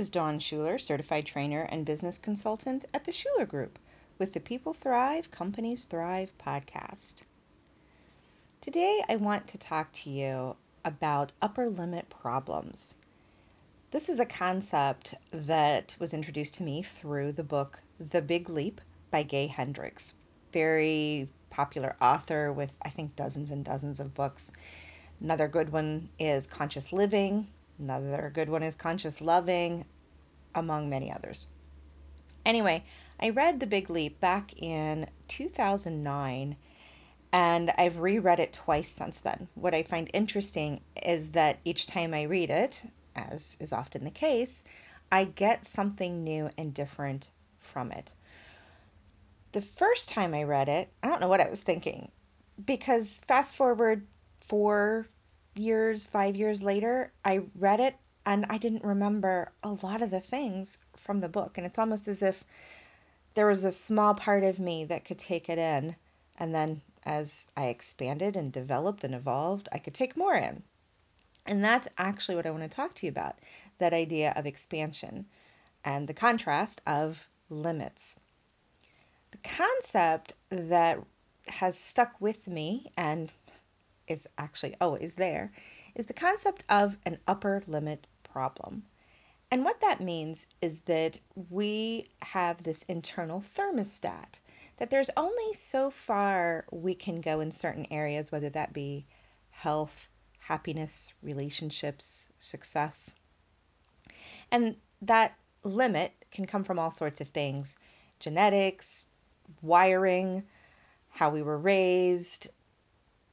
Is Dawn Shuler, certified trainer and business consultant at the Shuler Group with the People Thrive, Companies Thrive podcast. Today, I want to talk to you about upper limit problems. This is a concept that was introduced to me through the book The Big Leap by Gay Hendricks. Very popular author with, I think, dozens and dozens of books. Another good one is Conscious Living Another good one is Conscious Loving, among many others. Anyway, I read The Big Leap back in 2009 and I've reread it twice since then. What I find interesting is that each time I read it, as is often the case, I get something new and different from it. The first time I read it, I don't know what I was thinking because fast forward four, years, five years later, I read it and I didn't remember a lot of the things from the book. And it's almost as if there was a small part of me that could take it in. And then as I expanded and developed and evolved, I could take more in. And that's actually what I want to talk to you about that idea of expansion and the contrast of limits. The concept that has stuck with me and is actually oh, always there, is the concept of an upper limit problem. And what that means is that we have this internal thermostat, that there's only so far we can go in certain areas, whether that be health, happiness, relationships, success. And that limit can come from all sorts of things genetics, wiring, how we were raised,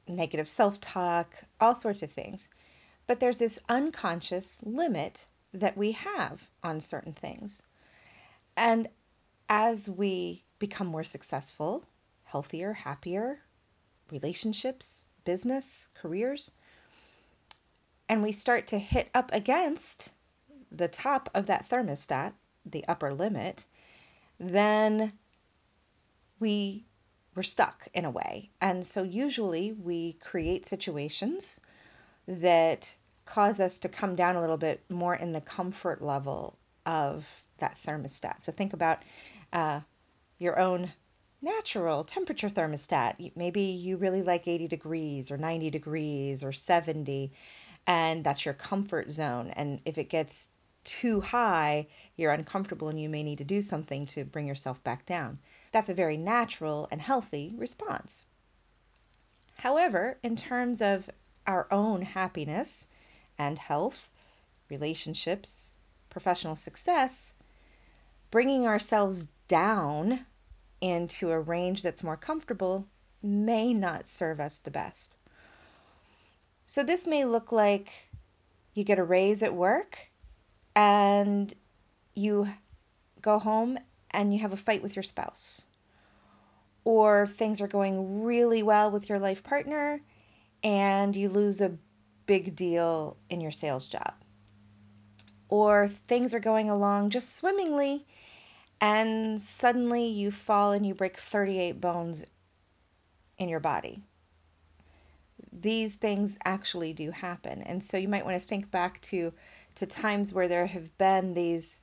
negative self talk, all sorts of things. But there's this unconscious limit that we have on certain things. And as we become more successful, healthier, happier, relationships, business, careers, and we start to hit up against the top of that thermostat, the upper limit, then we we're stuck in a way. And so usually we create situations that cause us to come down a little bit more in the comfort level of that thermostat. So think about uh, your own natural temperature thermostat. Maybe you really like 80 degrees or 90 degrees or 70, and that's your comfort zone. And if it gets too high, you're uncomfortable and you may need to do something to bring yourself back down. That's a very natural and healthy response. However, in terms of our own happiness and health, relationships, professional success, bringing ourselves down into a range that's more comfortable may not serve us the best. So, this may look like you get a raise at work and you go home and you have a fight with your spouse, or things are going really well with your life partner and you lose a big deal in your sales job, or things are going along just swimmingly and suddenly you fall and you break 38 bones in your body. These things actually do happen. And so you might want to think back to to times where there have been these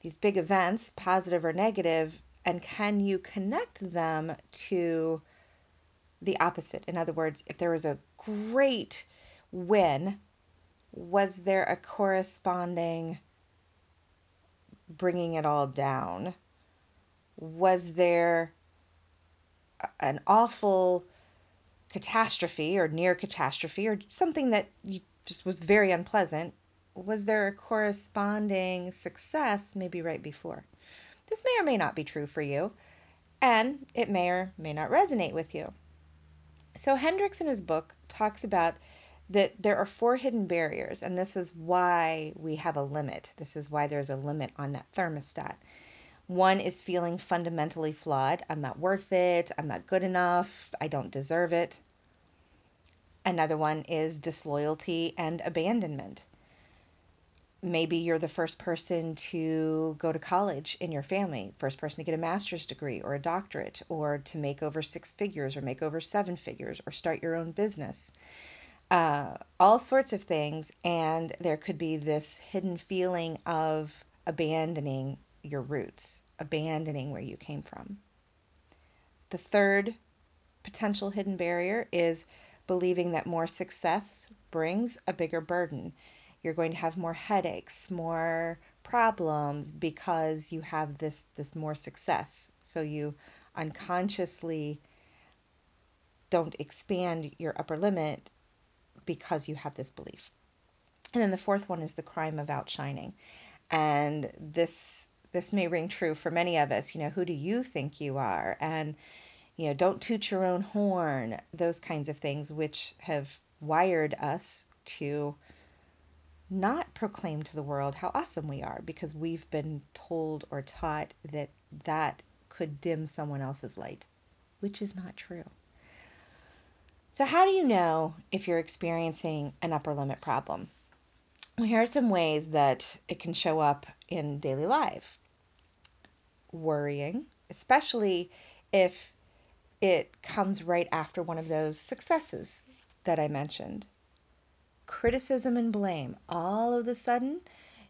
these big events, positive or negative, and can you connect them to the opposite? In other words, if there was a great win, was there a corresponding bringing it all down? Was there an awful catastrophe or near catastrophe or something that just was very unpleasant? Was there a corresponding success maybe right before? This may or may not be true for you, and it may or may not resonate with you. So, Hendricks in his book talks about that there are four hidden barriers, and this is why we have a limit. This is why there's a limit on that thermostat. One is feeling fundamentally flawed. I'm not worth it. I'm not good enough. I don't deserve it. Another one is disloyalty and abandonment maybe you're the first person to go to college in your family, first person to get a master's degree or a doctorate, or to make over six figures or make over seven figures or start your own business. uh, all sorts of things. And there could be this hidden feeling of abandoning your roots, abandoning where you came from. The third potential hidden barrier is believing that more success brings a bigger burden. You're going to have more headaches, more problems because you have this this more success. So you unconsciously don't expand your upper limit because you have this belief. And then the fourth one is the crime of outshining. And this this may ring true for many of us. You know, who do you think you are? And you know, don't toot your own horn, those kinds of things, which have wired us to not proclaim to the world how awesome we are because we've been told or taught that that could dim someone else's light, which is not true. So, how do you know if you're experiencing an upper limit problem? Well, here are some ways that it can show up in daily life worrying, especially if it comes right after one of those successes that I mentioned. Criticism and blame. All of a sudden,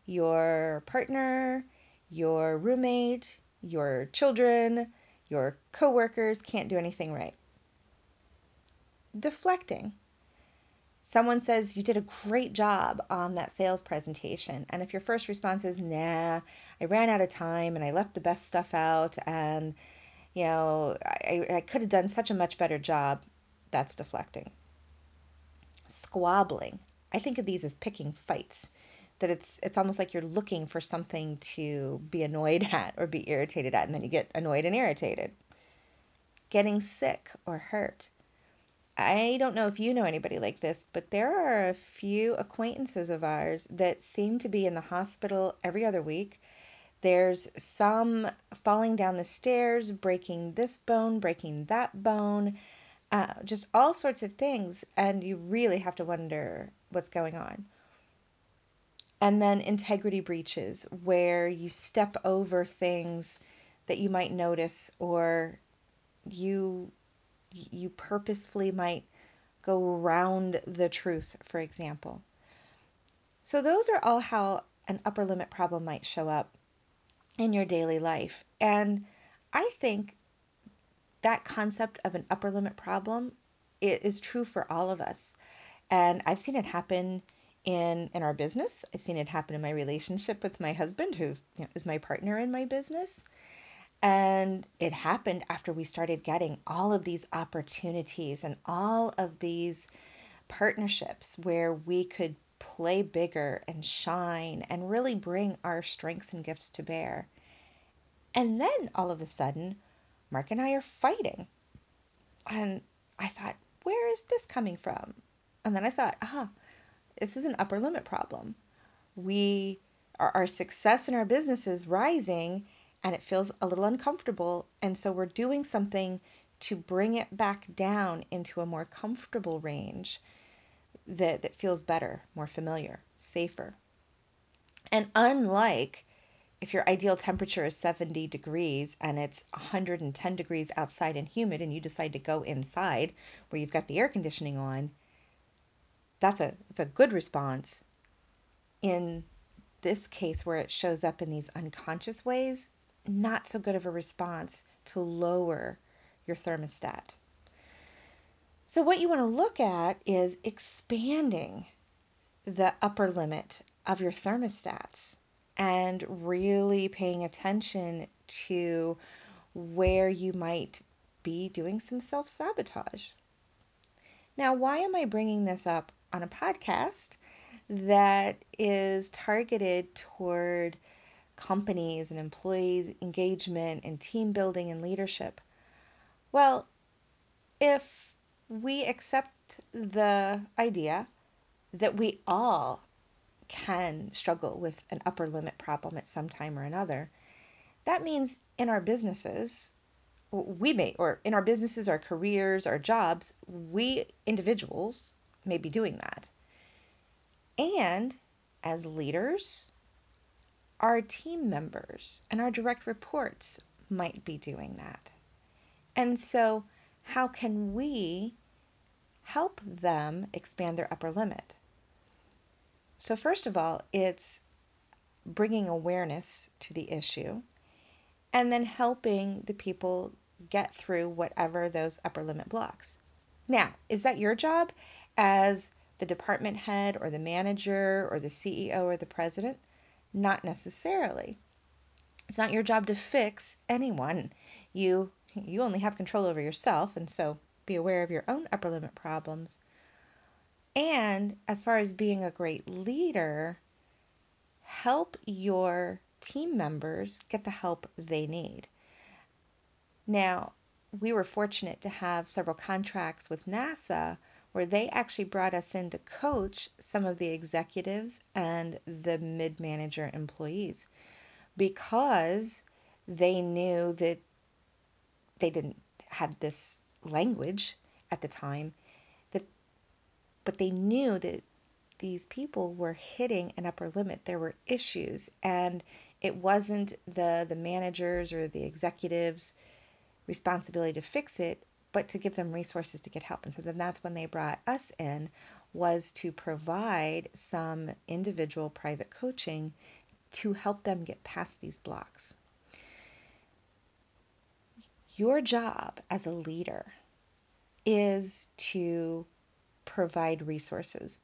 your partner, your roommate, your children, your coworkers can't do anything right. Deflecting. Someone says you did a great job on that sales presentation. And if your first response is, nah, I ran out of time and I left the best stuff out and you know, I, I could have done such a much better job. That's deflecting. Squabbling. I think of these as picking fights. That it's it's almost like you're looking for something to be annoyed at or be irritated at, and then you get annoyed and irritated. Getting sick or hurt. I don't know if you know anybody like this, but there are a few acquaintances of ours that seem to be in the hospital every other week there's some falling down the stairs, breaking this bone, breaking that bone, uh, just all sorts of things. And you really have to wonder what's going on. And then integrity breaches, where you step over things that you might notice or you you purposefully might go around the truth for example so those are all how an upper limit problem might show up in your daily life. And I think that concept of an upper limit problem it is true for all of us. And I've seen it happen in in our business. I've seen it happen in my relationship with my husband who you know, is my partner in my business. And it happened after we started getting all of these opportunities and all of these partnerships where we could play bigger and shine and really bring our strengths and gifts to bear. And then all of a sudden, Mark and I are fighting. And I thought, where is this coming from? And then I thought, ah, this is an upper limit problem. We our, our success in our business is rising and it feels a little uncomfortable. And so we're doing something to bring it back down into a more comfortable range that, that feels better, more familiar, safer. And unlike if your ideal temperature is 70 degrees and it's 110 degrees outside and humid and you decide to go inside where you've got the air conditioning on, that's a it's a good response. In this case where it shows up in these unconscious ways, not so good of a response to lower your thermostat. So, what you want to look at is expanding the upper limit of your thermostats and really paying attention to where you might be doing some self sabotage. Now, why am I bringing this up on a podcast that is targeted toward companies and employees' engagement and team building and leadership? Well, if we accept the idea that we all can struggle with an upper limit problem at some time or another. That means in our businesses, we may, or in our businesses, our careers, our jobs, we individuals may be doing that. And as leaders, our team members and our direct reports might be doing that. And so, how can we help them expand their upper limit. So, first of all, it's bringing awareness to the issue and then helping the people get through whatever those upper limit blocks. Now, is that your job as the department head or the manager or the CEO or the president? Not necessarily. It's not your job to fix anyone. You you only have control over yourself and so be aware of your own upper limit problems. And as far as being a great leader, help your team members get the help they need. Now, we were fortunate to have several contracts with NASA where they actually brought us in to coach some of the executives and the mid manager employees because they knew that they didn't have this language at the time that but they knew that these people were hitting an upper limit. There were issues and it wasn't the the managers or the executives responsibility to fix it but to give them resources to get help and so then that's when they brought us in was to provide some individual private coaching to help them get past these blocks your job as a leader is to provide resources.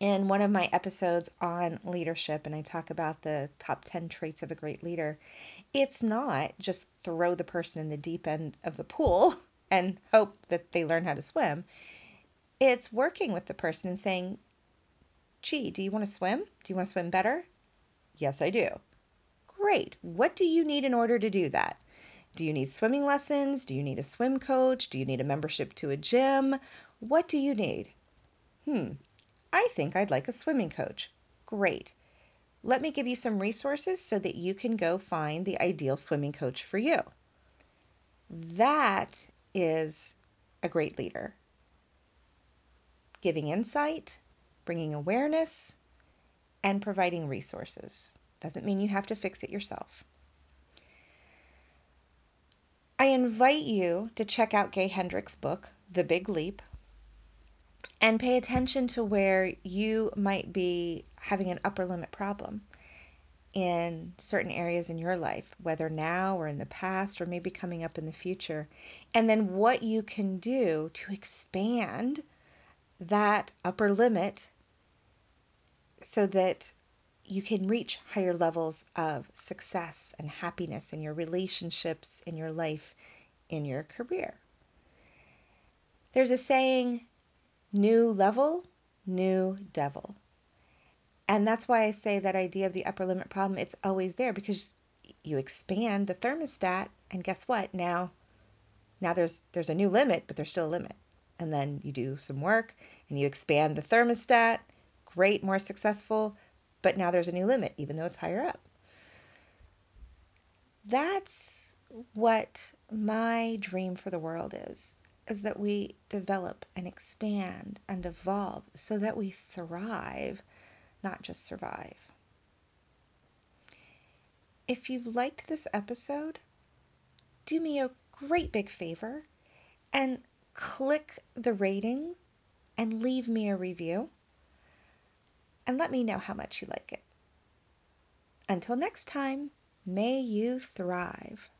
In one of my episodes on leadership, and I talk about the top 10 traits of a great leader, it's not just throw the person in the deep end of the pool and hope that they learn how to swim. It's working with the person and saying, gee, do you want to swim? Do you want to swim better? Yes, I do. Great. What do you need in order to do that? Do you need swimming lessons? Do you need a swim coach? Do you need a membership to a gym? What do you need? Hmm, I think I'd like a swimming coach. Great. Let me give you some resources so that you can go find the ideal swimming coach for you. That is a great leader. Giving insight, bringing awareness, and providing resources. Doesn't mean you have to fix it yourself. I invite you to check out Gay Hendricks' book, The Big Leap, and pay attention to where you might be having an upper limit problem in certain areas in your life, whether now or in the past or maybe coming up in the future, and then what you can do to expand that upper limit so that you can reach higher levels of success and happiness in your relationships, in your life, in your career. There's a saying, new level, new devil. And that's why I say that idea of the upper limit problem, it's always there because you expand the thermostat and guess what? Now now there's there's a new limit, but there's still a limit. And then you do some work and you expand the thermostat, great, more successful, but now there's a new limit, even though it's higher up. That's what my dream for the world is is that we develop and expand and evolve so that we thrive, not just survive. If you've liked this episode, do me a great big favor and click the rating and leave me a review and let me know how much you like it. Until next time, may you thrive.